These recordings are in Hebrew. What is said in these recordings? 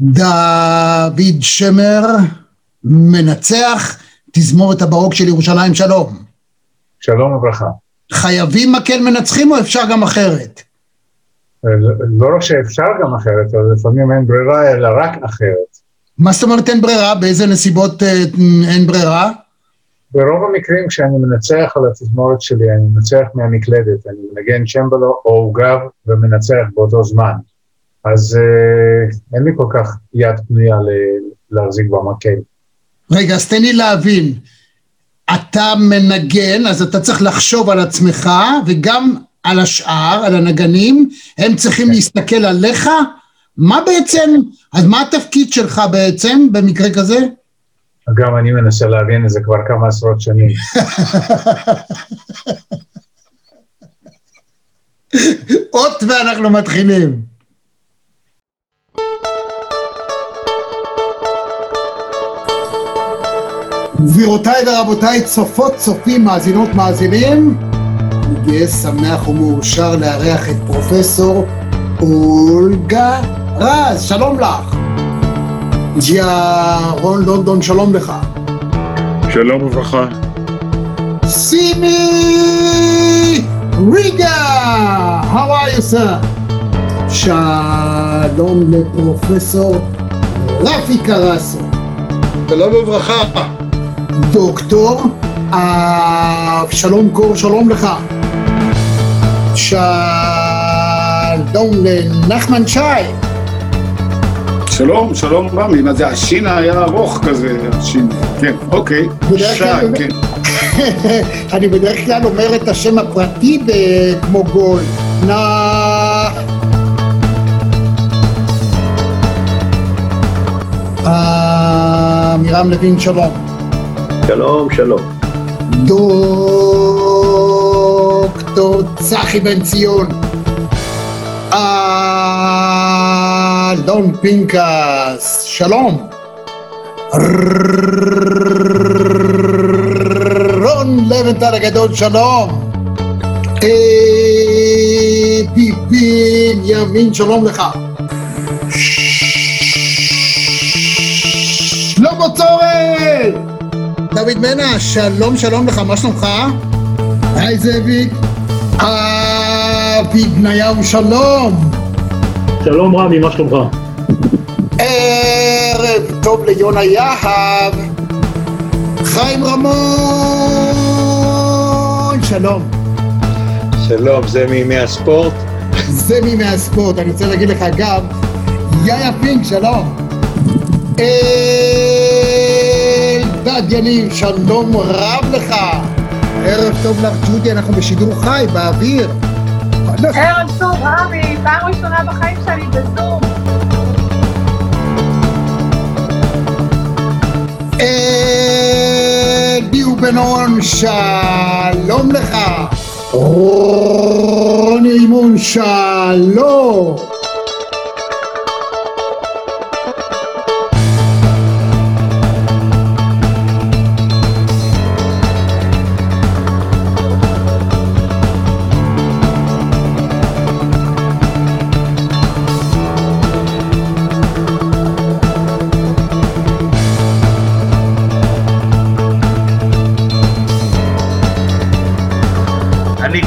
דוד שמר, מנצח, תזמורת הברוק של ירושלים, שלום. שלום וברכה. חייבים מקל מנצחים או אפשר גם אחרת? לא רק שאפשר גם אחרת, אבל לפעמים אין ברירה, אלא רק אחרת. מה זאת אומרת אין ברירה? באיזה נסיבות אה, אין ברירה? ברוב המקרים כשאני מנצח על התזמורת שלי, אני מנצח מהמקלדת, אני מנגן צ'מבלו או עוגב ומנצח באותו זמן. אז אה, אין לי כל כך יד פנויה להחזיק במקל. רגע, אז תן לי להבין. אתה מנגן, אז אתה צריך לחשוב על עצמך, וגם על השאר, על הנגנים, הם צריכים כן. להסתכל עליך. מה בעצם, אז מה התפקיד שלך בעצם במקרה כזה? גם אני מנסה להבין את זה כבר כמה עשרות שנים. אות ואנחנו מתחילים. גבירותיי ורבותיי, צופות, צופים, מאזינות, מאזינים, אני גאה, שמח ומאושר לארח את פרופסור אולגה רז, שלום לך. ג'יה רון לונדון, שלום לך. שלום וברכה. סימי ריגה, how are you sir? שלום לפרופסור רפי קרסו. שלום וברכה. דוקטור אבשלום קור, שלום לך. שלום לנחמן שי. שלום, שלום רמי, מה זה, השין היה ארוך כזה, השין, כן, אוקיי, שי, כן. אני בדרך כלל אומר את השם הפרטי כמו גול. נא... עמירם לוין, שלום. שלום, שלום. דוקטור צחי בן ציון. אלון פינקס, שלום. רון לבנטל הגדול, שלום. ביבין ימין, שלום לך. שלמה צורן! דוד מנע, שלום שלום לך, מה שלומך? היי זאביק. אבי בניהו, שלום. שלום רמי, מה שלומך? ערב טוב ליונה יהב. חיים רמון, שלום. שלום, זה מימי הספורט? זה מימי הספורט, אני רוצה להגיד לך גם, יאיה פינק, שלום. אלדד יניב, שלום רב לך. ערב טוב לך, ג'ודי, אנחנו בשידור חי, באוויר. ערב טוב, רמי, פעם ראשונה בחיים שלי בזום. אלי ובנון, שלום לך. רוני רימון, שלום.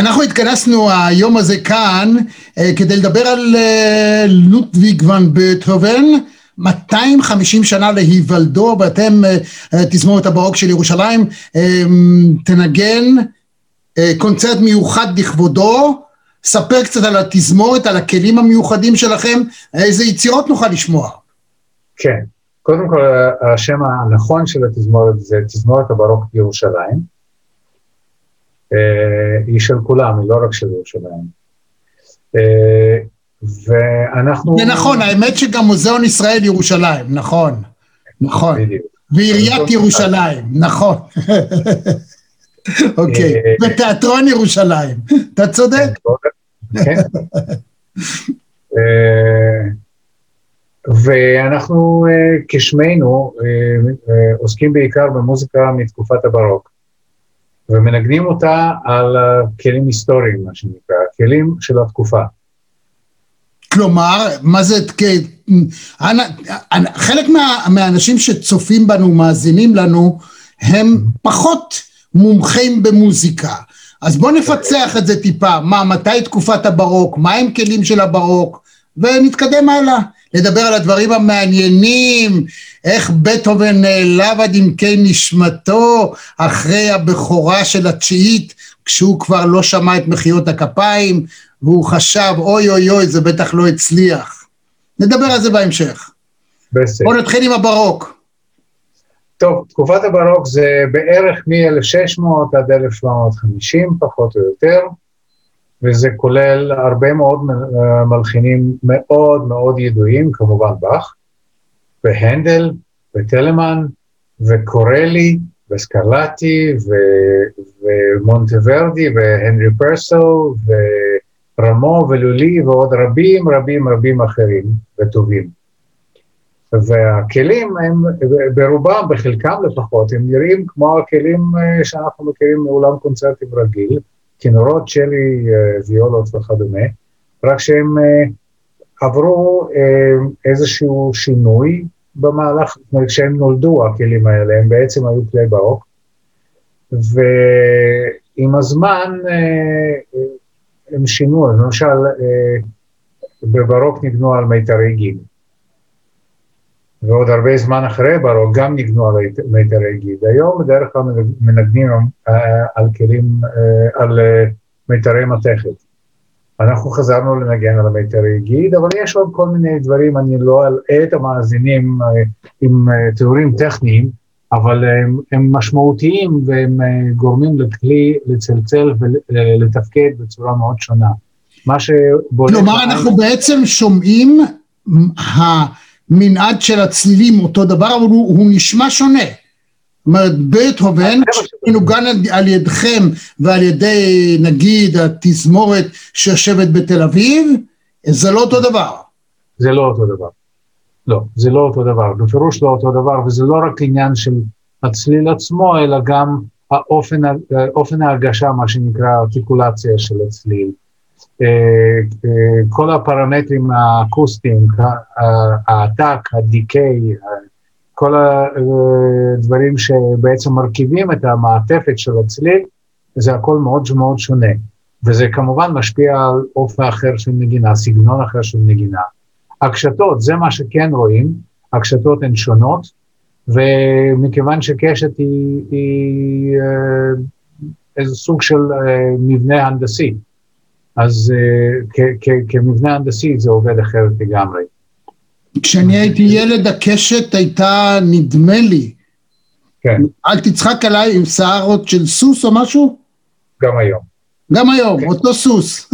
אנחנו התכנסנו היום הזה כאן אה, כדי לדבר על אה, לוטוויג ון בטהובן, 250 שנה להיוולדו, ואתם, אה, תזמורת הברוק של ירושלים, תנגן קונצרט מיוחד לכבודו. ספר קצת על התזמורת, על הכלים המיוחדים שלכם, איזה יצירות נוכל לשמוע. כן, קודם כל השם הנכון של התזמורת זה תזמורת הברוק ירושלים. היא של כולם, היא לא רק של ירושלים. ואנחנו... זה נכון, האמת שגם מוזיאון ישראל ירושלים, נכון, נכון. ועיריית ירושלים, נכון. אוקיי, אה, ותיאטרון ירושלים, אתה צודק. כן. אה, ואנחנו אה, כשמנו אה, אה, עוסקים בעיקר במוזיקה מתקופת הברוק, ומנגנים אותה על כלים היסטוריים, מה שנקרא, כלים של התקופה. כלומר, מה זה, חלק מה, מהאנשים שצופים בנו, מאזינים לנו, הם פחות מומחים במוזיקה. אז בואו נפצח את זה טיפה, מה, מתי תקופת הברוק, מה הם כלים של הברוק, ונתקדם הלאה. לדבר על הדברים המעניינים, איך בטהובן נעלב עד עמקי נשמתו אחרי הבכורה של התשיעית, כשהוא כבר לא שמע את מחיאות הכפיים, והוא חשב, אוי אוי אוי, זה בטח לא הצליח. נדבר על זה בהמשך. בסדר. בואו נתחיל עם הברוק. טוב, תקופת הברוק זה בערך מ-1600 עד 1750, פחות או יותר, וזה כולל הרבה מאוד אה, מלחינים מאוד מאוד ידועים, כמובן באך, והנדל, וטלמן, וקורלי, וסקרלטי, ו- ומונטוורדי, והנרי פרסו, ורמו, ולולי, ועוד רבים רבים רבים אחרים וטובים. והכלים הם ברובם, בחלקם לפחות, הם נראים כמו הכלים אה, שאנחנו מכירים מעולם קונצרטים רגיל, כינורות, שלי, אה, ויולות וכדומה, רק שהם אה, עברו איזשהו שינוי במהלך, זאת אומרת, כשהם נולדו הכלים האלה, הם בעצם היו כלי ברוק, ועם הזמן הם שינו, למשל, בברוק ניגנו על מיתרי גיל. ועוד הרבה זמן אחרי ברוק גם ניגנו על מיתרי גיד. היום בדרך כלל מנגנים uh, על כלים, uh, על uh, מיתרי מתכת. אנחנו חזרנו לנגן על מיתרי גיד, אבל יש עוד כל מיני דברים, אני לא אלאה את המאזינים עם תיאורים טכניים, אבל הם, הם משמעותיים והם גורמים לכלי לצלצל ולתפקד בצורה מאוד שונה. מה שבולט... כלומר, אנחנו בעצם שומעים המנעד של הצלילים אותו דבר, אבל הוא, הוא נשמע שונה. זאת אומרת, בטהובן, שמנוגן על, על ידכם ועל ידי, נגיד, התזמורת שיושבת בתל אביב, זה לא אותו דבר. זה לא אותו דבר. לא, זה לא אותו דבר, בפירוש לא אותו דבר, וזה לא רק עניין של הצליל עצמו, אלא גם האופן, אופן ההרגשה, מה שנקרא ארטיקולציה של הצליל. כל הפרמטרים האקוסטיים, העתק, הדיקיי, כל הדברים שבעצם מרכיבים את המעטפת של הצליל, זה הכל מאוד מאוד שונה. וזה כמובן משפיע על אופן אחר של נגינה, סגנון אחר של נגינה. הקשתות, זה מה שכן רואים, הקשתות הן שונות, ומכיוון שקשת היא, היא איזה סוג של מבנה הנדסי, אז uh, כמבנה הנדסי זה עובד אחרת לגמרי. כשאני הייתי ילד הקשת הייתה, נדמה לי, כן. אל תצחק עליי עם שערות של סוס או משהו? גם היום. גם היום, כן. אותו סוס.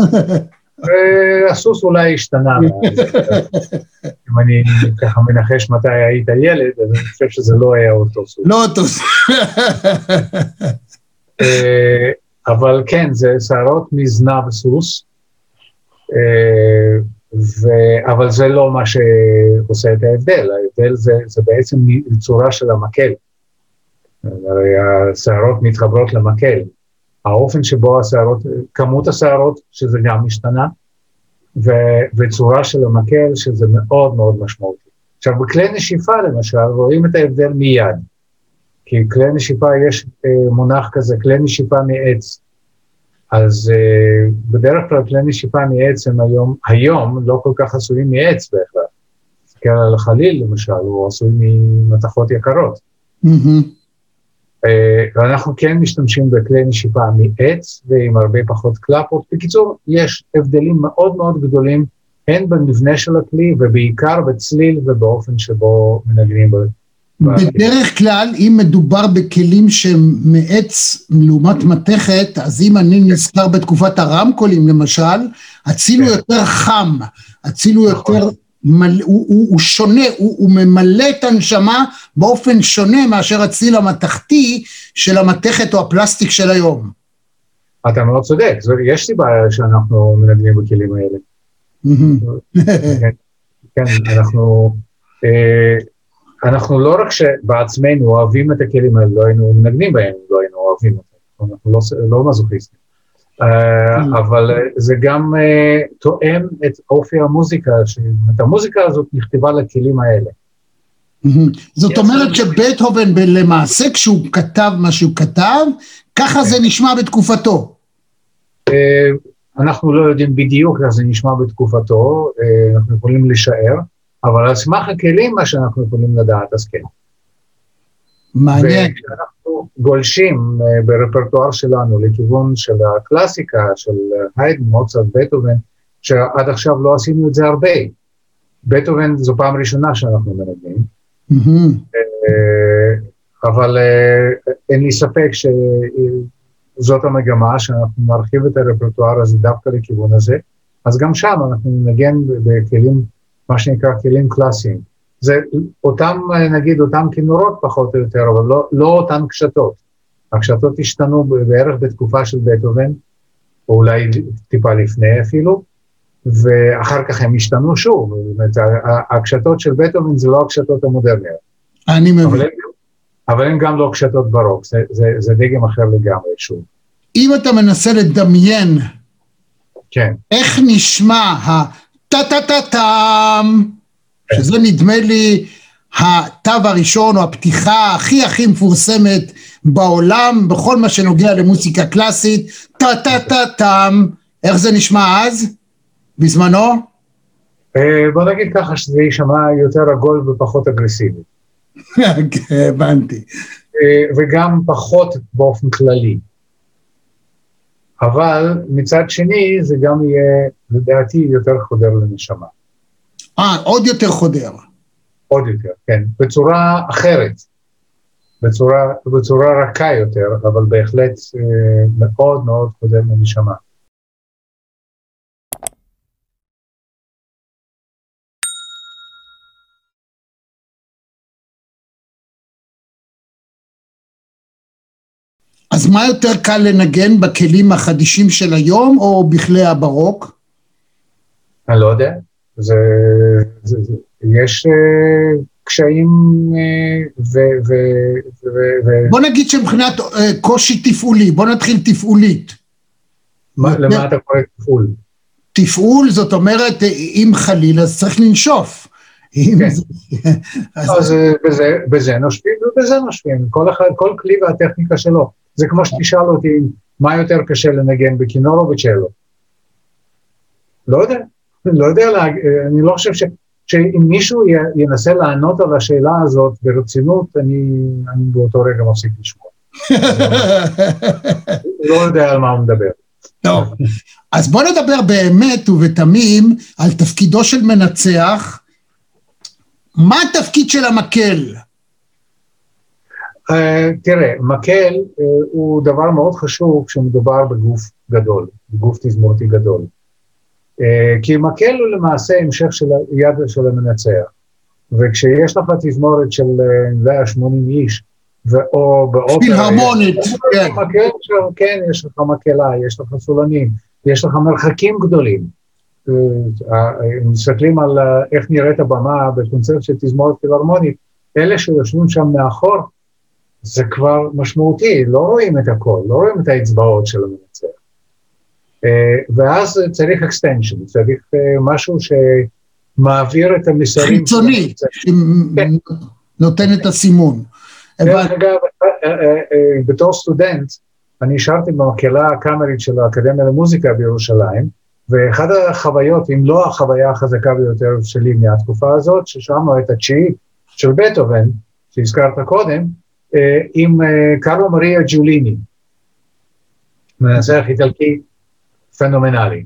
הסוס אולי השתנה. אם אני ככה מנחש מתי היית ילד, אז אני חושב שזה לא היה אותו סוס. לא אותו סוס. אבל כן, זה שערות מזנב סוס, ו... אבל זה לא מה שעושה את ההבדל, ההבדל זה, זה בעצם צורה של המקל. הרי השערות מתחברות למקל. האופן שבו השערות, כמות השערות, שזה גם משתנה, ו, וצורה של המקל, שזה מאוד מאוד משמעותי. עכשיו, בכלי נשיפה למשל, רואים את ההבדל מיד. כי כלי נשיפה, יש אה, מונח כזה, כלי נשיפה מעץ. אז אה, בדרך כלל כלי נשיפה מעץ הם היום, היום לא כל כך עשויים מעץ בכלל. תסתכל על החליל למשל, הוא עשוי ממתכות יקרות. Mm-hmm. אה, ואנחנו כן משתמשים בכלי נשיפה מעץ ועם הרבה פחות קלפות. בקיצור, יש הבדלים מאוד מאוד גדולים, הן במבנה של הכלי ובעיקר בצליל ובאופן שבו מנגנים בו. בדרך כלל, אם מדובר בכלים שהם מעץ לעומת מתכת, אז אם אני נזכר בתקופת הרמקולים למשל, הציל הוא כן. יותר חם, הציל הוא נכון. יותר, הוא, הוא, הוא שונה, הוא, הוא ממלא את הנשמה באופן שונה מאשר הציל המתכתי של המתכת או הפלסטיק של היום. אתה מאוד צודק, יש סיבה שאנחנו מנגנים בכלים האלה. כן, כן, אנחנו, אה, אנחנו לא רק שבעצמנו אוהבים את הכלים האלה, לא היינו מנגנים בהם, לא היינו אוהבים אותם, אנחנו לא, לא מזוכיסטים. אה, אבל אה, זה גם אה, תואם את אופי המוזיקה, ש- את המוזיקה הזאת נכתבה לכלים האלה. זאת אומרת שבטהובן למעשה כשהוא כתב מה שהוא כתב, ככה זה נשמע בתקופתו. אנחנו לא יודעים בדיוק איך זה נשמע בתקופתו, אנחנו יכולים לשער, אבל על סמך הכלים, מה שאנחנו יכולים לדעת, אז כן. מעניין. וכשאנחנו גולשים אה, ברפרטואר שלנו לכיוון של הקלאסיקה, של אה, היידן, מוצרט, בטהובן, שעד עכשיו לא עשינו את זה הרבה. בטהובן זו פעם ראשונה שאנחנו מנגנים. אה, אבל אין לי ספק שזאת המגמה, שאנחנו נרחיב את הרפרטואר הזה דווקא לכיוון הזה, אז גם שם אנחנו ננגן בכלים, מה שנקרא כלים קלאסיים. זה אותם, אה, נגיד, אותם כינורות פחות או יותר, אבל לא, לא אותן קשתות. הקשתות השתנו בערך בתקופה של בטהובן, או אולי טיפה לפני אפילו, ואחר כך הם השתנו שוב. זאת אומרת, ה- ה- הקשתות של בטהובן זה לא הקשתות המודרניות. אני אבל מבין. הם, אבל הם גם לא קשתות ברוק, זה, זה, זה דגם אחר לגמרי, שוב. אם אתה מנסה לדמיין כן, איך נשמע הטה-טה-טה-טם, שזה נדמה לי התו הראשון או הפתיחה הכי הכי מפורסמת בעולם בכל מה שנוגע למוסיקה קלאסית, טה-טה-טה-טם, איך זה נשמע אז? בזמנו? אה, בוא נגיד ככה שזה יישמע יותר עגול ופחות אגרסיבי, כן, הבנתי. אה, וגם פחות באופן כללי. אבל מצד שני זה גם יהיה, לדעתי, יותר חודר לנשמה. אה, עוד יותר חודר. עוד יותר, כן, בצורה אחרת, בצורה, בצורה רכה יותר, אבל בהחלט אה, מאוד מאוד חודר לנשמה. אז מה יותר קל לנגן בכלים החדישים של היום או בכלי הברוק? אני לא יודע, זה, זה, זה, יש אה, קשיים אה, ו... ו, ו, ו בוא נגיד שמבחינת אה, קושי תפעולי, בוא נתחיל תפעולית. מה, למה אתה קורא תפעול? תפעול זאת אומרת אם חלילה אז צריך לנשוף. כן. אז- אה, בזה, בזה נושבים ובזה נושבים, כל אחד, כל כלי והטכניקה שלו. זה כמו שתשאל אותי מה יותר קשה לנגן בכינור או בצ'לו. לא יודע, לא יודע, להג... אני לא חושב ש... שאם מישהו. ינסה לענות על השאלה הזאת ברצינות, אני, אני באותו רגע מפסיק לשמוע. לא יודע על מה הוא מדבר. טוב, אז בוא נדבר באמת ובתמים על תפקידו של מנצח. מה התפקיד של המקל? Uh, תראה, מקל uh, הוא דבר מאוד חשוב כשמדובר בגוף גדול, בגוף תזמורתי גדול. Uh, כי מקל הוא למעשה המשך של היד של המנצח. וכשיש לך תזמורת של uh, 180 איש, ו- או באופרה... פילהרמונית, כן. מקל, כן, יש לך מקהלה, יש לך סולנים, יש לך מרחקים גדולים. Uh, uh, מסתכלים על איך נראית הבמה בקונצרט של תזמורת פילהרמונית, אלה שיושבים שם מאחור, זה כבר משמעותי, לא רואים את הכל, לא רואים את האצבעות של המנצח. Uh, ואז צריך extension, צריך uh, משהו שמעביר את המסרים. חיצוני. שנותן את הסימון. דרך. אגב, אה, אה, אה, בתור סטודנט, אני נשארתי במקהלה הקאמרית של האקדמיה למוזיקה בירושלים, ואחת החוויות, אם לא החוויה החזקה ביותר שלי מהתקופה הזאת, ששמענו את התשיעית של בטהובן, שהזכרת קודם, אה, עם אה, קרלו מריה ג'וליני, מנצח איטלקי פנומנלי,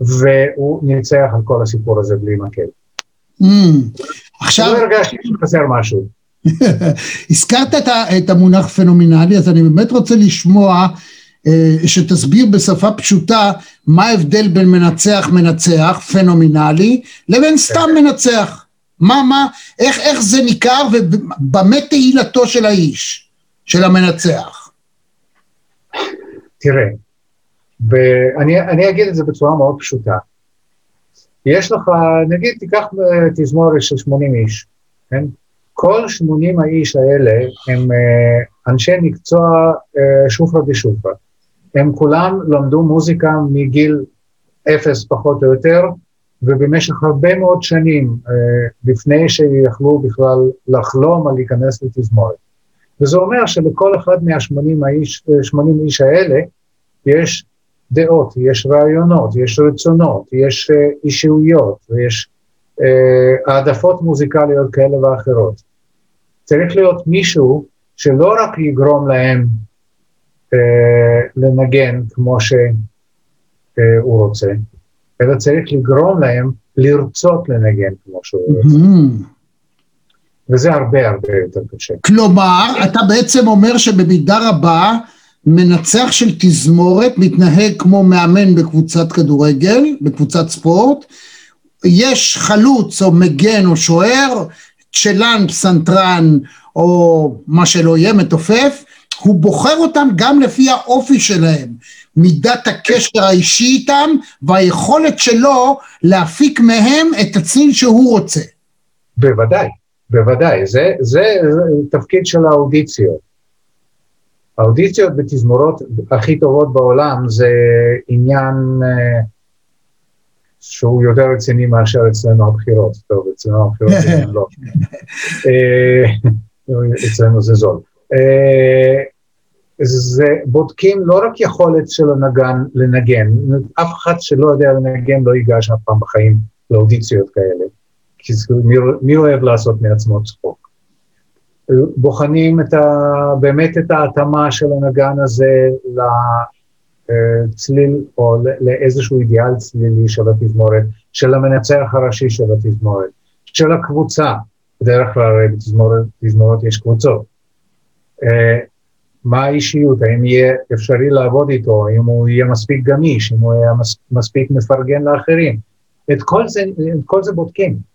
והוא ניצח על כל הסיפור הזה בלי מקל. Mm. עכשיו, לא הרגשתי שחסר משהו. הזכרת את, את המונח פנומנלי, אז אני באמת רוצה לשמוע אה, שתסביר בשפה פשוטה מה ההבדל בין מנצח מנצח, פנומנלי, לבין סתם מנצח. מה, מה, איך, איך זה ניכר ובמה תהילתו של האיש, של המנצח? תראה, ואני אני אגיד את זה בצורה מאוד פשוטה. יש לך, נגיד תיקח תזמורת של 80 איש, כן? כל 80 האיש האלה הם uh, אנשי מקצוע uh, שופרה ושופרה. הם כולם למדו מוזיקה מגיל אפס פחות או יותר, ובמשך הרבה מאוד שנים, לפני שיכלו בכלל לחלום על להיכנס לתזמורת. וזה אומר שלכל אחד מה-80 האיש, איש האלה יש דעות, יש רעיונות, יש רצונות, יש uh, אישיויות, ויש uh, העדפות מוזיקליות כאלה ואחרות. צריך להיות מישהו שלא רק יגרום להם uh, לנגן כמו שהוא uh, רוצה, אלא צריך לגרום להם לרצות לנגן כמו שהוא רוצה. Mm-hmm. וזה הרבה הרבה יותר קשה. כלומר, אתה בעצם אומר שבמידה רבה מנצח של תזמורת מתנהג כמו מאמן בקבוצת כדורגל, בקבוצת ספורט, יש חלוץ או מגן או שוער, צ'לן, פסנתרן או מה שלא יהיה, מתופף, הוא בוחר אותם גם לפי האופי שלהם, מידת הקשר האישי איתם והיכולת שלו להפיק מהם את הצליל שהוא רוצה. בוודאי, בוודאי, זה, זה, זה תפקיד של האודיציות. האודיציות בתזמורות הכי טובות בעולם זה עניין uh, שהוא יותר רציני מאשר אצלנו הבחירות. טוב, אצלנו הבחירות זה לא. אה, אצלנו זה זול. Uh, זה בודקים לא רק יכולת של הנגן לנגן, אף אחד שלא יודע לנגן לא ייגש אף פעם בחיים לאודיציות כאלה, כי מי, מי אוהב לעשות מעצמו צחוק? בוחנים את ה, באמת את ההתאמה של הנגן הזה לצליל או לאיזשהו אידיאל צלילי של התזמורת, של המנצח הראשי של התזמורת, של הקבוצה, בדרך כלל בתזמורות יש קבוצות. אה, מה האישיות, האם יהיה אפשרי לעבוד איתו, האם הוא יהיה מספיק גמיש, אם הוא יהיה מספיק מפרגן לאחרים. את כל זה, את כל זה בודקים.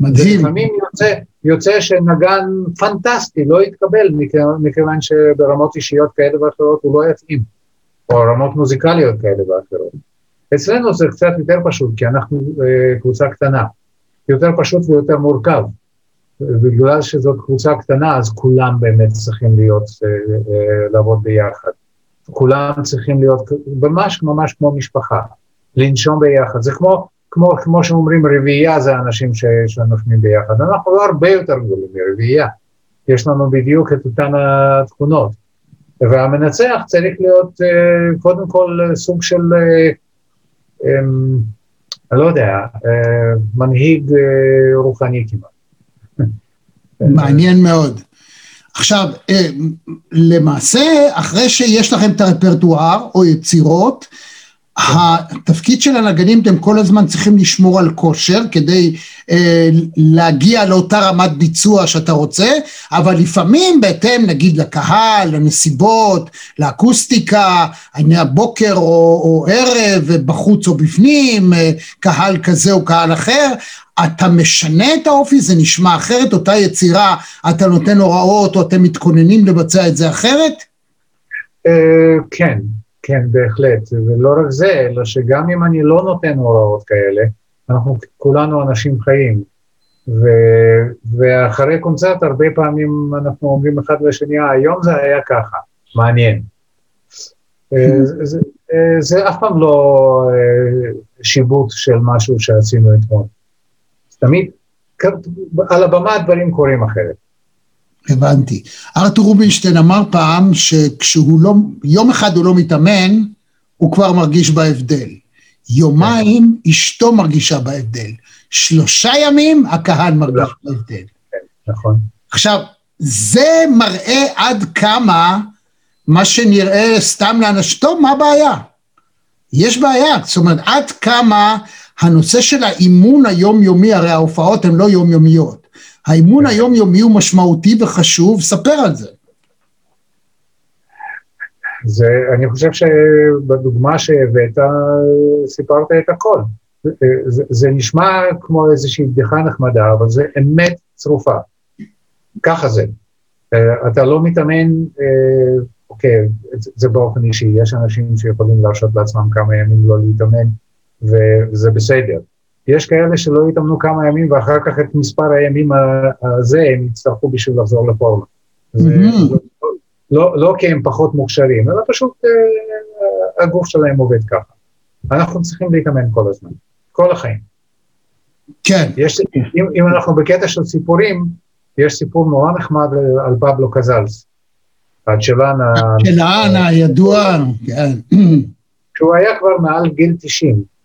מדהים. לפעמים יוצא, יוצא שנגן פנטסטי לא יתקבל, מכיוון שברמות אישיות כאלה ואחרות הוא לא יתאים, או רמות מוזיקליות כאלה ואחרות. אצלנו זה קצת יותר פשוט, כי אנחנו אה, קבוצה קטנה. יותר פשוט ויותר מורכב. בגלל שזאת קבוצה קטנה, אז כולם באמת צריכים להיות, אה, אה, לעבוד ביחד. כולם צריכים להיות ממש ממש כמו משפחה, לנשום ביחד. זה כמו, כמו, כמו שאומרים רביעייה זה אנשים שנושמים ביחד, אנחנו לא הרבה יותר גדולים מרביעייה, יש לנו בדיוק את אותן התכונות. והמנצח צריך להיות uh, קודם כל סוג של, uh, um, אני לא יודע, מנהיג רוחני כמעט. מעניין מאוד. עכשיו, למעשה, אחרי שיש לכם את הרפרטואר או יצירות, התפקיד של הנגנים, אתם כל הזמן צריכים לשמור על כושר כדי אה, להגיע לאותה רמת ביצוע שאתה רוצה, אבל לפעמים בהתאם נגיד לקהל, לנסיבות, לאקוסטיקה, הנה הבוקר או, או ערב, בחוץ או בפנים, אה, קהל כזה או קהל אחר, אתה משנה את האופי, זה נשמע אחרת, אותה יצירה, אתה נותן הוראות או אתם מתכוננים לבצע את זה אחרת? אה, כן. כן, בהחלט, ולא רק זה, אלא שגם אם אני לא נותן הוראות כאלה, אנחנו כולנו אנשים חיים, ו, ואחרי קונצרט הרבה פעמים אנחנו אומרים אחד לשני, אה, היום זה היה ככה, מעניין. אה, זה, זה, אה, זה אף פעם לא שיבוט של משהו שעשינו אתמול. תמיד, על הבמה הדברים קורים אחרת. הבנתי. ארתור רובינשטיין אמר פעם שכשהוא לא, יום אחד הוא לא מתאמן, הוא כבר מרגיש בהבדל. יומיים אשתו מרגישה בהבדל. שלושה ימים הקהל מרגיש נכון. בהבדל. נכון. עכשיו, זה מראה עד כמה מה שנראה סתם לאנשים, טוב, מה הבעיה? יש בעיה, זאת אומרת, עד כמה הנושא של האימון היומיומי, הרי ההופעות הן לא יומיומיות. האימון היומיומי הוא משמעותי וחשוב, ספר על זה. זה, אני חושב שבדוגמה שהבאת, סיפרת את הכל. זה, זה נשמע כמו איזושהי בדיחה נחמדה, אבל זה אמת צרופה. ככה זה. אה, אתה לא מתאמן, אה, אוקיי, זה באופן אישי, יש אנשים שיכולים להרשות לעצמם כמה ימים לא להתאמן, וזה בסדר. יש כאלה שלא יתאמנו כמה ימים, ואחר כך את מספר הימים הזה הם יצטרכו בשביל לחזור. זה לא, לא, לא כי הם פחות מוכשרים, אלא פשוט אה, הגוף שלהם עובד ככה. אנחנו צריכים להתאמן כל הזמן, כל החיים. כן. יש, אם, אם אנחנו בקטע של סיפורים, יש סיפור נורא נחמד על פבלו קזלס, הצ'לן ה... הצ'לן הידוע, כן. שהוא היה כבר מעל גיל 90.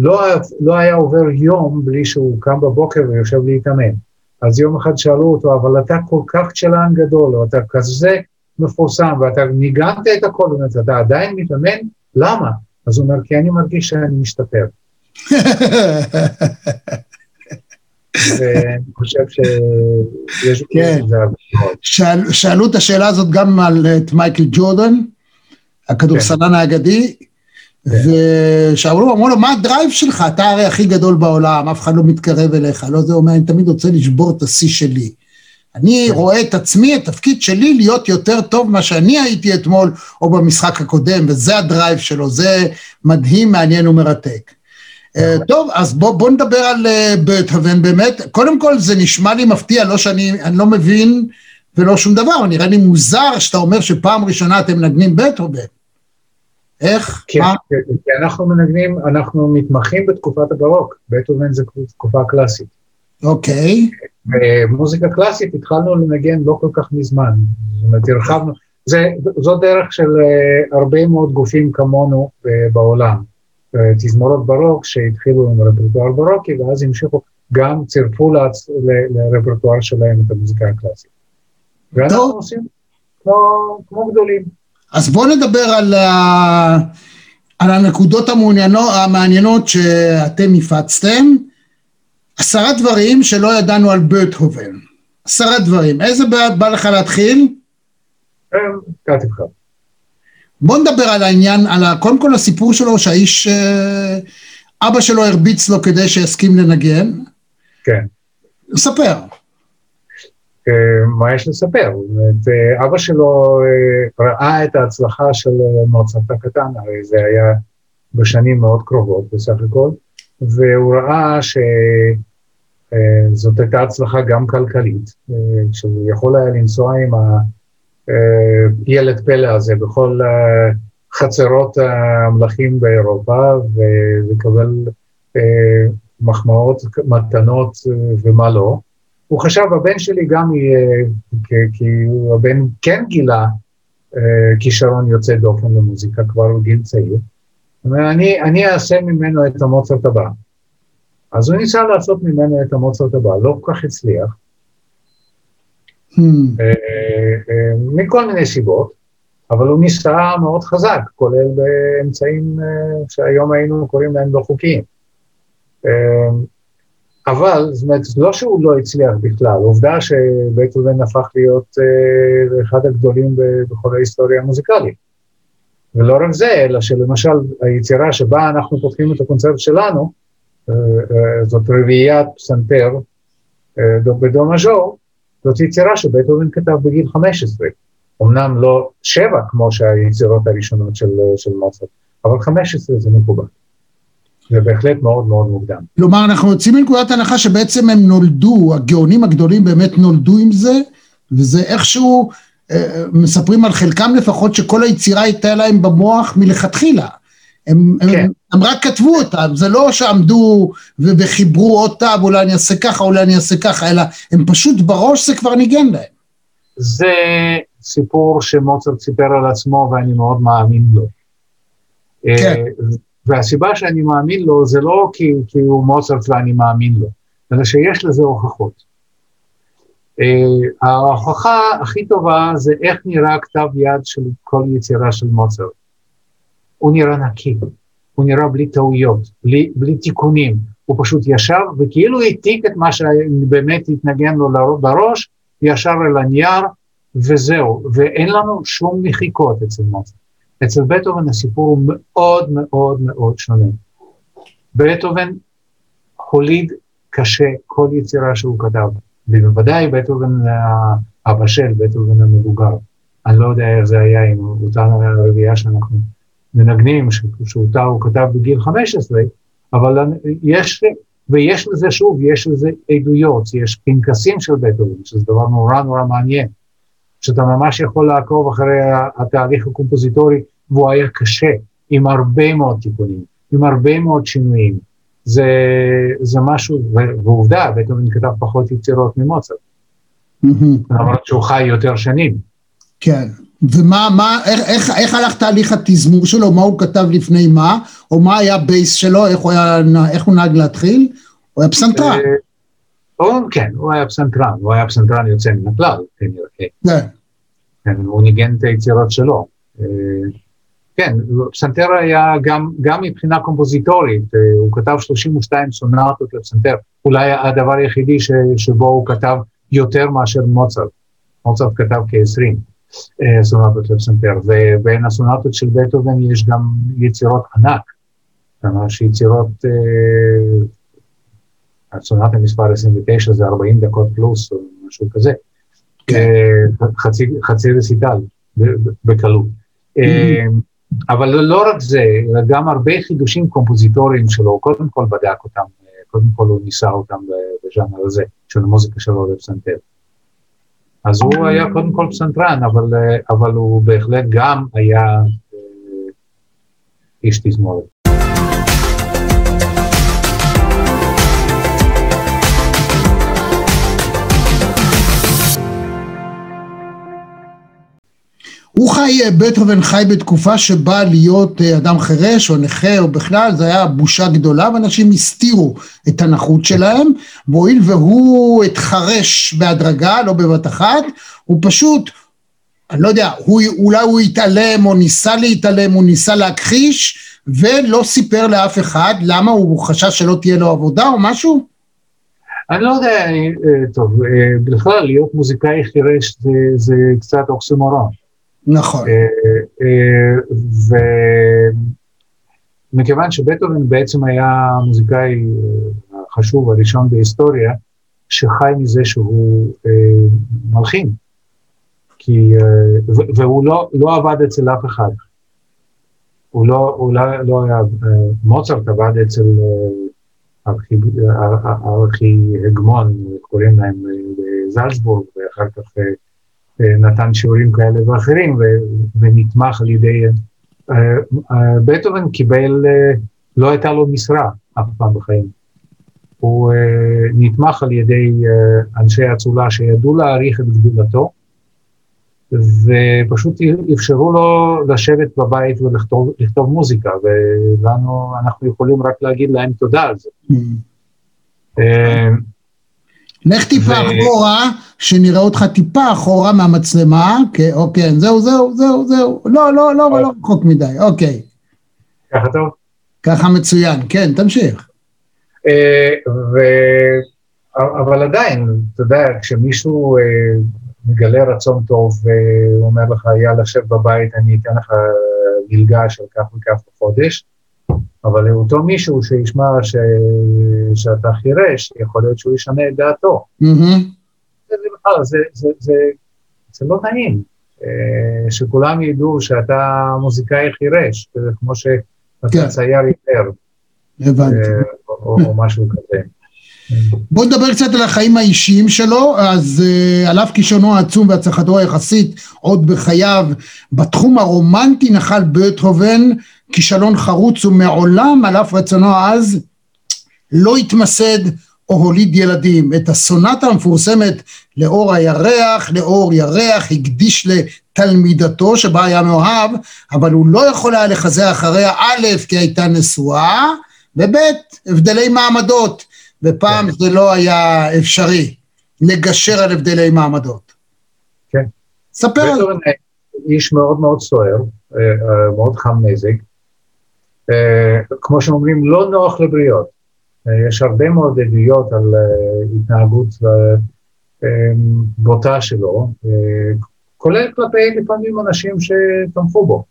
לא, לא היה עובר יום בלי שהוא קם בבוקר ויושב להתאמן. אז יום אחד שאלו אותו, אבל אתה כל כך צ'לן גדול, או אתה כזה מפורסם, ואתה ניגנת את הכל, ואתה עדיין מתאמן, למה? אז הוא אומר, כי אני מרגיש שאני משתפר. ואני חושב שיש... כן. שאל, שאלו את השאלה הזאת גם על את מייקל ג'ורדן, הכדורסלן האגדי, כן. ושאלו, אמרו לו, מה הדרייב שלך? אתה הרי הכי גדול בעולם, אף אחד לא מתקרב אליך. לא, זה אומר, אני תמיד רוצה לשבור את השיא שלי. אני כן. רואה את עצמי, התפקיד שלי להיות יותר טוב ממה שאני הייתי אתמול או במשחק הקודם, וזה הדרייב שלו, זה מדהים, מעניין ומרתק. אה, טוב, אז בוא, בוא נדבר על אה, בטהובן באמת. קודם כל, זה נשמע לי מפתיע, לא שאני לא מבין ולא שום דבר, נראה לי מוזר שאתה אומר שפעם ראשונה אתם מנגנים בטהובן. איך? כן, מה? כי אנחנו מנגנים, אנחנו מתמחים בתקופת הברוק, בטהובן זה תקופה קלאסית. אוקיי. במוזיקה קלאסית התחלנו לנגן לא כל כך מזמן, זאת אומרת, הרחבנו, זה, זו דרך של uh, הרבה מאוד גופים כמונו uh, בעולם. Uh, תזמורות ברוק שהתחילו עם רפרטואר ברוקי, ואז המשיכו, גם צירפו. לרפרטואר שלהם את המוזיקה הקלאסית. ואנחנו. עושים כמו, כמו גדולים. אז בואו נדבר על, ה... על הנקודות המעניינות, המעניינות שאתם הפצתם. עשרה דברים שלא ידענו על בטהובן. עשרה דברים. איזה בא, בא לך להתחיל? כן, תבחר. בוא נדבר על העניין, על ה, קודם כל הסיפור שלו שהאיש, אה, אבא שלו הרביץ לו כדי שיסכים לנגן. כן. ספר. אה, מה יש לספר? אה, אבא שלו ראה את ההצלחה של מוצרט הקטן, הרי זה היה בשנים מאוד קרובות בסך הכל, והוא ראה ש... אה, זאת הייתה הצלחה גם כלכלית, אה, שהוא יכול היה לנסוע עם הילד אה, פלא הזה בכל חצרות המלכים באירופה ולקבל מחמאות, מתנות ומה לא. הוא חשב, הבן שלי גם יהיה, כי הבן כן גילה כישרון יוצא דופן למוזיקה כבר בגיל צעיר. אני, אני אעשה ממנו את המוצרט הבא. אז הוא ניסה לעשות ממנו את המוצרט הבא, לא כל כך הצליח, hmm. אה, אה, מכל מיני סיבות, אבל הוא ניסה מאוד חזק, כולל באמצעים אה, שהיום היינו קוראים להם לא חוקיים. אבל, זאת אומרת, לא שהוא לא הצליח בכלל, עובדה שבטהובן הפך להיות אחד הגדולים בכל ההיסטוריה המוזיקלית. ולא רק זה, אלא שלמשל היצירה שבה אנחנו פותחים את הקונצרט שלנו, אה, אה, זאת רביעיית פסנתר אה, בדו מז'ור, זאת יצירה שבטהובן כתב בגיל 15. אמנם לא שבע כמו שהיצירות הראשונות של, של מוצרט, אבל 15 זה מקובל. זה בהחלט מאוד מאוד מוקדם. כלומר, אנחנו יוצאים מנקודת הנחה שבעצם הם נולדו, הגאונים הגדולים באמת נולדו עם זה, וזה איכשהו, אה, מספרים על חלקם לפחות, שכל היצירה הייתה להם במוח מלכתחילה. הם, כן. הם, הם רק כתבו אותם, זה לא שעמדו וחיברו אותה, ואולי אני אעשה ככה, אולי אני אעשה ככה, אלא הם פשוט בראש זה כבר ניגן להם. זה סיפור שמוצרט סיפר על עצמו ואני מאוד מאמין לו. כן. והסיבה שאני מאמין לו זה לא כי, כי הוא מוצרט ואני מאמין לו, אלא שיש לזה הוכחות. Uh, ההוכחה הכי טובה זה איך נראה כתב יד של כל יצירה של מוצרט. הוא נראה נקי, הוא נראה בלי טעויות, בלי, בלי תיקונים, הוא פשוט ישב וכאילו העתיק את מה שבאמת התנגן לו בראש, ישר אל הנייר, וזהו, ואין לנו שום מחיקות אצל מוצרט. אצל בטהובן הסיפור הוא מאוד מאוד מאוד שונה. בטהובן הוליד קשה כל יצירה שהוא כתב, ובוודאי בטהובן הבשל, בטהובן המבוגר. אני לא יודע איך זה היה עם אותה הרביעייה שאנחנו מנגנים, שאותה הוא כתב בגיל 15, אבל יש, ויש לזה שוב, יש לזה עדויות, יש פנקסים של בטהובן, שזה דבר נורא נורא מעניין. שאתה ממש יכול לעקוב אחרי התהליך הקומפוזיטורי, והוא היה קשה, עם הרבה מאוד תיקונים, עם הרבה מאוד שינויים. זה, זה משהו, ועובדה, בטהובן כתב פחות יצירות ממוצרט. למרות שהוא חי יותר שנים. כן, ומה, מה, איך, איך, איך הלך תהליך התזמור שלו, מה הוא כתב לפני מה, או מה היה בייס שלו, איך הוא, היה, איך הוא נהג להתחיל? הוא היה פסנתרן. או, כן, הוא היה פסנתרן, הוא היה פסנתרן יוצא מן הכלל, כנראה. כן. כן, הוא ניגן את היצירות שלו. כן, פסנתר היה גם, גם מבחינה קומפוזיטורית, הוא כתב 32 סונטות לפסנתר, אולי הדבר היחידי ש, שבו הוא כתב יותר מאשר מוצרט. מוצרט כתב כ-20 סונטות לפסנתר, ובין הסונטות של בטהובן יש גם יצירות ענק, ממש יצירות, הסונטה מספר 29 זה 40 דקות פלוס או משהו כזה, חצי, חצי רסיטל בקלות. אבל לא רק זה, אלא גם הרבה חידושים קומפוזיטוריים שלו, קודם כל בדק אותם, קודם כל הוא ניסה אותם בז'אנר הזה, של המוזיקה שלו לפסנתר. אז הוא היה קודם כל פסנתרן, אבל, אבל הוא בהחלט גם היה איש תזמורת. הוא חי, בטהובן חי בתקופה שבה להיות אדם חירש או נכה או בכלל, זה היה בושה גדולה ואנשים הסתירו את הנכות שלהם, והואיל והוא התחרש בהדרגה, לא בבת אחת, הוא פשוט, אני לא יודע, הוא, אולי הוא התעלם או ניסה להתעלם, הוא ניסה להכחיש, ולא סיפר לאף אחד, למה הוא חשש שלא תהיה לו עבודה או משהו? אני לא יודע, טוב, בכלל להיות מוזיקאי חירש זה, זה קצת אוקסימורון. נכון. ומכיוון שבטהובן בעצם היה המוזיקאי החשוב הראשון בהיסטוריה, שחי מזה שהוא מלחין. כי, והוא לא, לא עבד אצל אף אחד. הוא לא, הוא לא, לא היה, מוצרט עבד אצל ארכי הגמון, קוראים להם בזלצבורג, ואחר כך נתן שיעורים כאלה ואחרים ונתמך על ידי, בטהובן קיבל, לא הייתה לו משרה אף פעם בחיים. הוא נתמך על ידי אנשי אצולה שידעו להעריך את גדולתו, ופשוט אפשרו לו לשבת בבית ולכתוב מוזיקה, ולנו, אנחנו יכולים רק להגיד להם תודה על זה. לך טיפה אחורה, שנראה אותך טיפה אחורה מהמצלמה, אוקיי, זהו, זהו, זהו, זהו, לא, לא, לא, לא רחוק מדי, אוקיי. ככה טוב? ככה מצוין, כן, תמשיך. אבל עדיין, אתה יודע, כשמישהו מגלה רצון טוב והוא אומר לך, יאללה, שב בבית, אני אתן לך מלגה של כך וכך בחודש, אבל אותו מישהו שישמע ש... שאתה חירש, יכול להיות שהוא ישנה את דעתו. Mm-hmm. זה, זה, זה, זה, זה לא נעים, שכולם ידעו שאתה מוזיקאי חירש, זה כמו שאתה כן. צייר יותר. הבנתי. או, או משהו כזה. בוא נדבר קצת על החיים האישיים שלו, אז uh, על אף כישרונו העצום והצלחתו היחסית עוד בחייו, בתחום הרומנטי נחל בטהובן כישלון חרוץ ומעולם על אף רצונו העז לא התמסד או הוליד ילדים. את הסונטה המפורסמת לאור הירח, לאור ירח, הקדיש לתלמידתו שבה היה מאוהב, אבל הוא לא יכול היה לחזר אחריה א', כי הייתה נשואה, וב', הבדלי מעמדות, ופעם זה לא היה אפשרי לגשר על הבדלי מעמדות. כן. ספר על זה. איש מאוד מאוד סוער, מאוד חם מזג, כמו שאומרים, לא נוח לבריות. אה, יש הרבה מאוד עדויות על אה, התנהגות אה, אה, בוטה שלו, אה, כולל כלפי לפעמים אנשים שתמכו בו.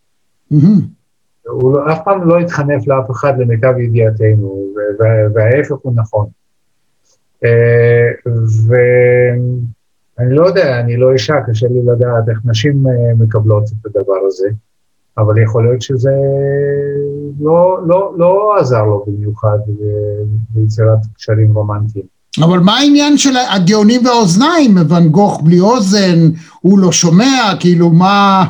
הוא לא- אף פעם לא התחנף לאף אחד למיטב ידיעתנו, וההפך הוא נכון. אה, ואני לא יודע, אני לא אישה, קשה לי לדעת איך נשים אה, מקבלות את הדבר הזה, אבל יכול להיות שזה לא, לא, לא עזר לו במיוחד ב- ביצירת קשרים רומנטיים. אבל מה העניין של הגאונים והאוזניים? ואן גוך בלי אוזן, הוא לא שומע, כאילו מה...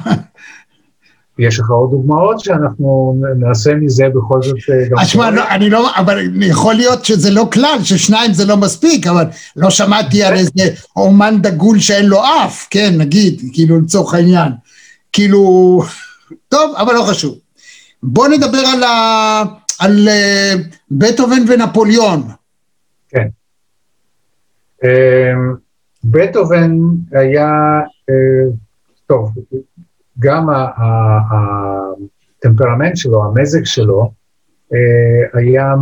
יש לך עוד דוגמאות שאנחנו נעשה מזה בכל זאת אה, גם... אז שמע, לא, אני לא, אבל יכול להיות שזה לא כלל, ששניים זה לא מספיק, אבל לא שמעתי על איזה אומן דגול שאין לו אף, כן, נגיד, כאילו לצורך העניין. כאילו, טוב, אבל לא חשוב. בוא נדבר על, ה, על אה, בטהובן ונפוליאון. כן. אמ, בטהובן היה, אה, טוב, גם הטמפרמנט שלו, המזג שלו, אה, היה,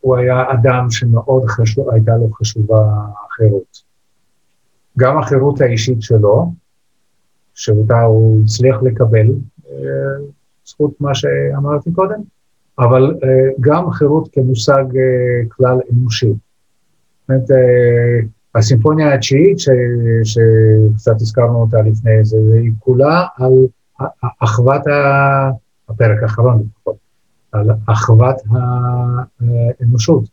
הוא היה אדם שמאוד חשוב, הייתה לו חשובה החירות. גם החירות האישית שלו, שאותה הוא הצליח לקבל, אה, זכות מה שאמרתי קודם, אבל אה, גם חירות כמושג אה, כלל אנושי. זאת אומרת, הסימפוניה התשיעית, שקצת הזכרנו אותה לפני זה, היא כולה על אחוות, ה- הפרק האחרון לפחות, על אחוות האנושות.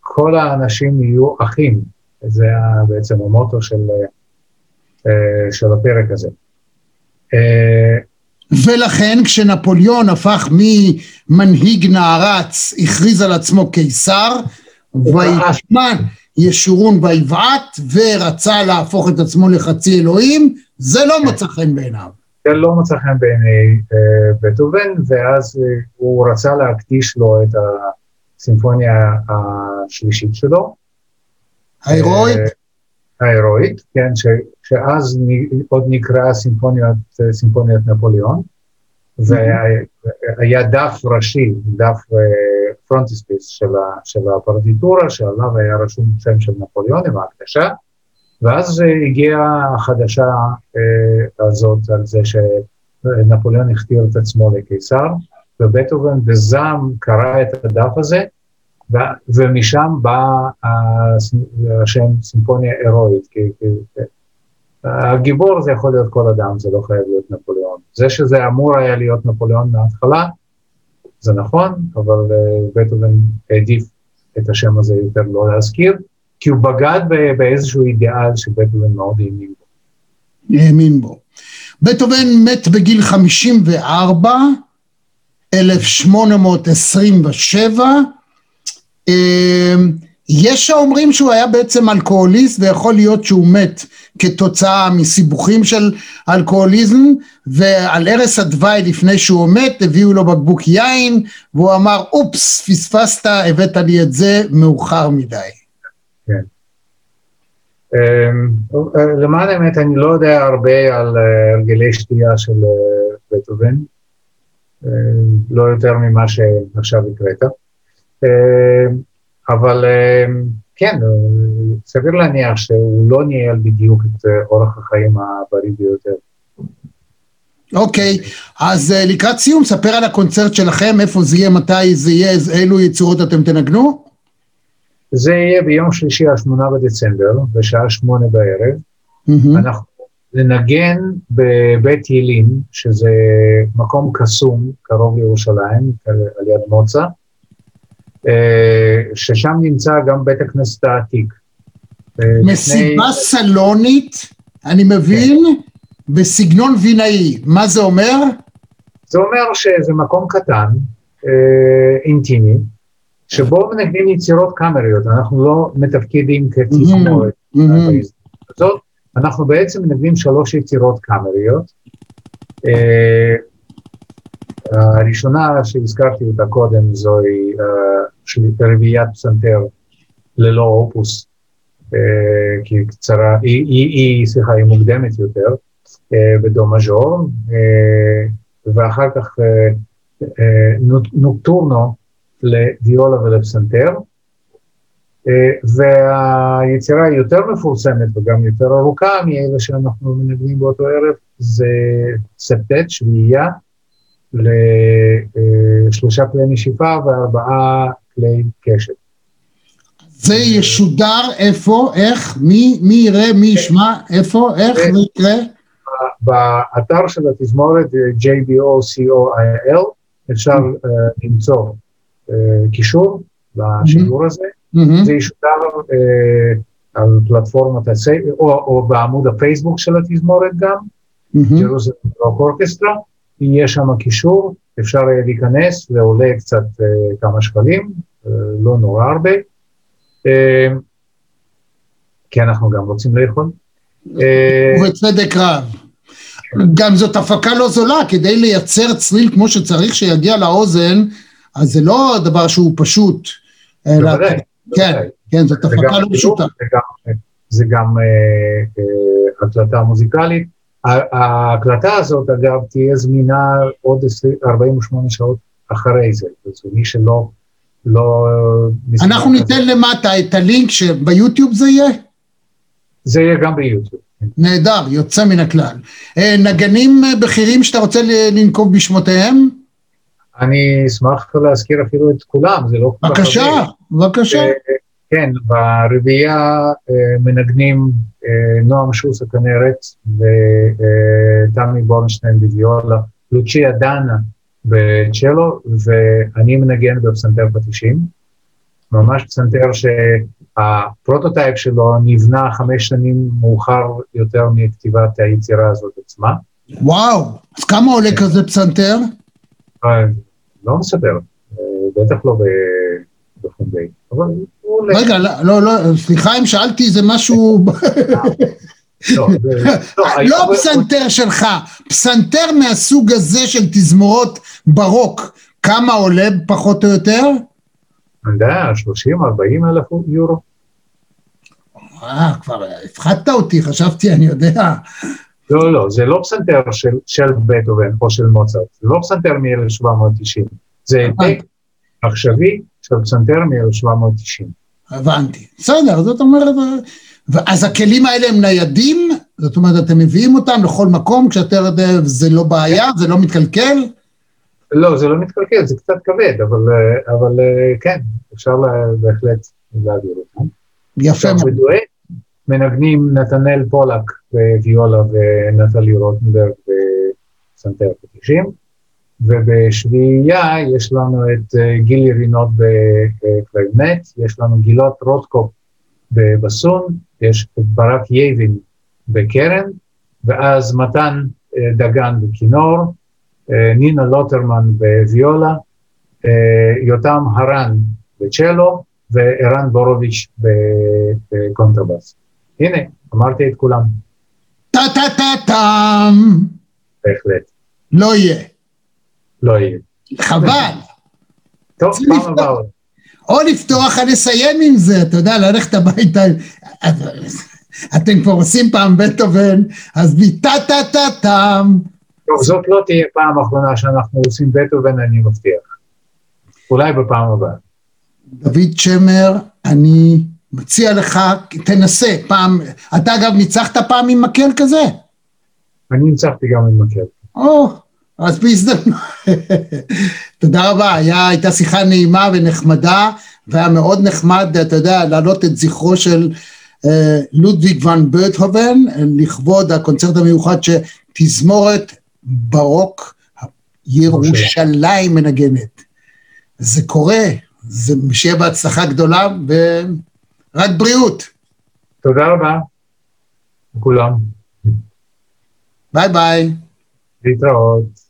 כל האנשים יהיו אחים, זה בעצם המוטו של, של הפרק הזה. אה, ולכן כשנפוליאון הפך ממנהיג נערץ, הכריז על עצמו קיסר, וישמן ישורון ויבעט, ורצה להפוך את עצמו לחצי אלוהים, זה לא מצא חן בעיניו. זה לא מצא חן בעיני אה, בטהובן, ואז אה, הוא רצה להקדיש לו את הסימפוניה השלישית שלו. ההירואית, אה, ההירואית, כן, שאז עוד נקרא סימפוניית, אה, סימפוניית נפוליאון, והיה דף ראשי, דף פרונטיספיס של, ה, של הפרטיטורה, שעליו היה רשום שם של נפוליאון עם ההקדשה, ואז אה, הגיעה החדשה אה, הזאת על זה שנפוליאון הכתיר את עצמו לקיסר, ובטהובן בזעם קרע את הדף הזה, ו- ומשם בא השם סימפוניה הרואית, כי הגיבור זה יכול להיות כל אדם, זה לא חייב להיות נפוליאון. זה שזה אמור היה להיות נפוליאון מההתחלה, זה נכון, אבל uh, בטהובן העדיף את השם הזה יותר לא להזכיר, כי הוא בגד באיזשהו אידיאל שבטהובן מאוד האמין בו. האמין בו. בטהובן מת בגיל 54, 1827. יש האומרים שהוא היה בעצם אלכוהוליסט ויכול להיות שהוא מת כתוצאה מסיבוכים של אלכוהוליזם ועל ערש הדווי לפני שהוא מת הביאו לו בקבוק יין והוא אמר אופס פספסת הבאת לי את זה מאוחר מדי. אמ, למען האמת, אני לא יודע הרבה על אה, הרגלי שתייה של אה, בטהובן, אה, לא יותר ממה שעכשיו הקראת, אה, אבל אה, כן, אה, סביר להניח שהוא לא ניהל בדיוק את אה, אורח החיים הבריא ביותר. אוקיי, אז אה, לקראת סיום ספר על הקונצרט שלכם, איפה זה יהיה, מתי זה יהיה, אילו יצירות אתם תנגנו? זה יהיה ביום שלישי, השמונה בדצמבר, בשעה שמונה בערב. מהמם. אנחנו ננגן בבית הילים, שזה מקום קסום, קרוב לירושלים, על יד מוצא, ששם נמצא גם בית הכנסת העתיק. אה, לפני- מסיבה סלונית, אני מבין, בסגנון וינאי, מה זה אומר? זה אומר שזה מקום קטן, אה, אינטימי, שבו מנגנים יצירות קאמריות, אנחנו לא מתפקידים כתזמורת. בהזדמנות הזאת. אנחנו בעצם מנגנים שלוש יצירות קאמריות. הראשונה שהזכרתי אותה קודם זוהי אה, רביעיית פסנתר ללא אופוס, אה, כי היא קצרה, היא, סליחה, היא מוקדמת יותר, אה, בדו מז'ור, ואחר כך נוקטורנו לוויולה ולפסנתר. והיצירה היותר מפורסמת וגם יותר ארוכה מאלה שאנחנו מנגנים באותו ערב, זה ספטט, שביעייה, לשלושה כלי נשיפה וארבעה כלי קשת. זה ישודר איפה, איך, מי, מי יראה, מי ישמע, איפה, איך זה יקרה? באתר של התזמורת JBOCOIL אפשר uh, למצוא uh, קישור לשידור הזה, מהמם. זה ישודר uh, על פלטפורמת. או, או בעמוד הפייסבוק של התזמורת גם, מהמם. ג'רוזלם רוק אורקסטרה, יהיה שם קישור, אפשר יהיה להיכנס, זה עולה קצת uh, כמה שקלים, uh, לא נורא הרבה, uh, כי אנחנו גם רוצים לאכול. ובצדק רב. גם זאת הפקה לא זולה, כדי לייצר צליל כמו שצריך שיגיע לאוזן, אז זה לא דבר שהוא פשוט. אלא- בוודאי, כן. כן, זאת הפקה לא פשוטה. זה גם, אה, אה, הקלטה מוזיקלית. ההקלטה הזאת, אגב, תהיה זמינה עוד 20 48 שעות אחרי זה. אז מי שלא... לא... אנחנו ניתן למטה את הלינק שביוטיוב זה יהיה? זה יהיה גם ביוטיוב. נהדר, יוצא מן הכלל. אה, נגנים אה, בכירים שאתה רוצה לנקוב בשמותיהם? אני אשמח להזכיר אפילו את כולם, זה לא בבקשה. בבקשה. אה, כן, ברביעייה אה, מנגנים אה, נועם שוס בכינור ותמי בורנשטיין בוויולה, לוצ'יה דנה בצ'לו, ואני מנגן בפסנתר פטישים. ממש פסנתר שה prototype שלו נבנה חמש שנים מאוחר יותר מכתיבת היצירה הזאת עצמה. וואו, אז כמה עולה כזה פסנתר? אה, לא מספר, אה, בטח לא ב- עולה. רגע, לא, לא, לא, סליחה אם שאלתי איזה משהו... לא, לא, לא הפסנתר שלך, פסנתר מהסוג הזה של תזמורות ברוק, כמה עולה פחות או יותר? אני יודע, 30, 40 אלף יורו. אה, כבר הפחדת אותי, חשבתי, אני יודע. לא, לא, זה לא פסנתר של, של בטהובן או של מוצרט, זה לא פסנתר מ-1790, זה העתק עכשווי של פסנתר מ-1790. הבנתי. בסדר, זאת אומרת, אה, אז הכלים האלה הם ניידים? זאת אומרת, אתם מביאים אותם לכל מקום כשאתה יודע, זה לא בעיה, זה לא מתקלקל? לא, זה לא מתקלקל, זה קצת כבד, אבל, אה, אבל אה, כן, אפשר לה- בהחלט להעביר אותם. יפה מאוד. בדואט מנגנים נתנאל פולק בוויולה ונטלי רוטנברג בפסנתר פטישים, ובשביעייה יש לנו את אה, גילי רינות בקלרנט, יש לנו גילות רוטקופ בבסון, יש את ברק יבין בקרן, ואז מתן אה, דגן בכינור, אה, נינה לוטרמן בוויולה, אה, יותם הרן בצ'לו, וערן בורוביץ' בקונטרבאס. הנה, אמרתי את כולם, טה טה טה טם, בהחלט. לא יהיה. לא יהיה. חבל. טוב, פעם. הבאה. או לפתוח או לסיים עם זה, אתה יודע, ללכת הביתה. אתם כבר עושים פעם בטהובן, אז מטה טה טה טם. טוב, זאת לא תהיה פעם אחרונה שאנחנו עושים בטהובן, אני מבטיח. אולי בפעם הבאה. דוד שמר, אני מציע לך, תנסה פעם, אתה אגב ניצחת פעם עם מקל כזה? אני ניצחתי גם עם מקל. או, אז בהזדמנות. תודה רבה, היה, הייתה שיחה נעימה ונחמדה, והיה מאוד נחמד, אתה יודע, להעלות את זכרו של אה, לודוויג ון ברטהובן, לכבוד הקונצרט המיוחד שתזמורת בארוק ירושלים מנגנת. זה קורה, זה שיהיה בהצלחה גדולה, ורק בריאות. תודה רבה לכולם. ביי ביי. להתראות.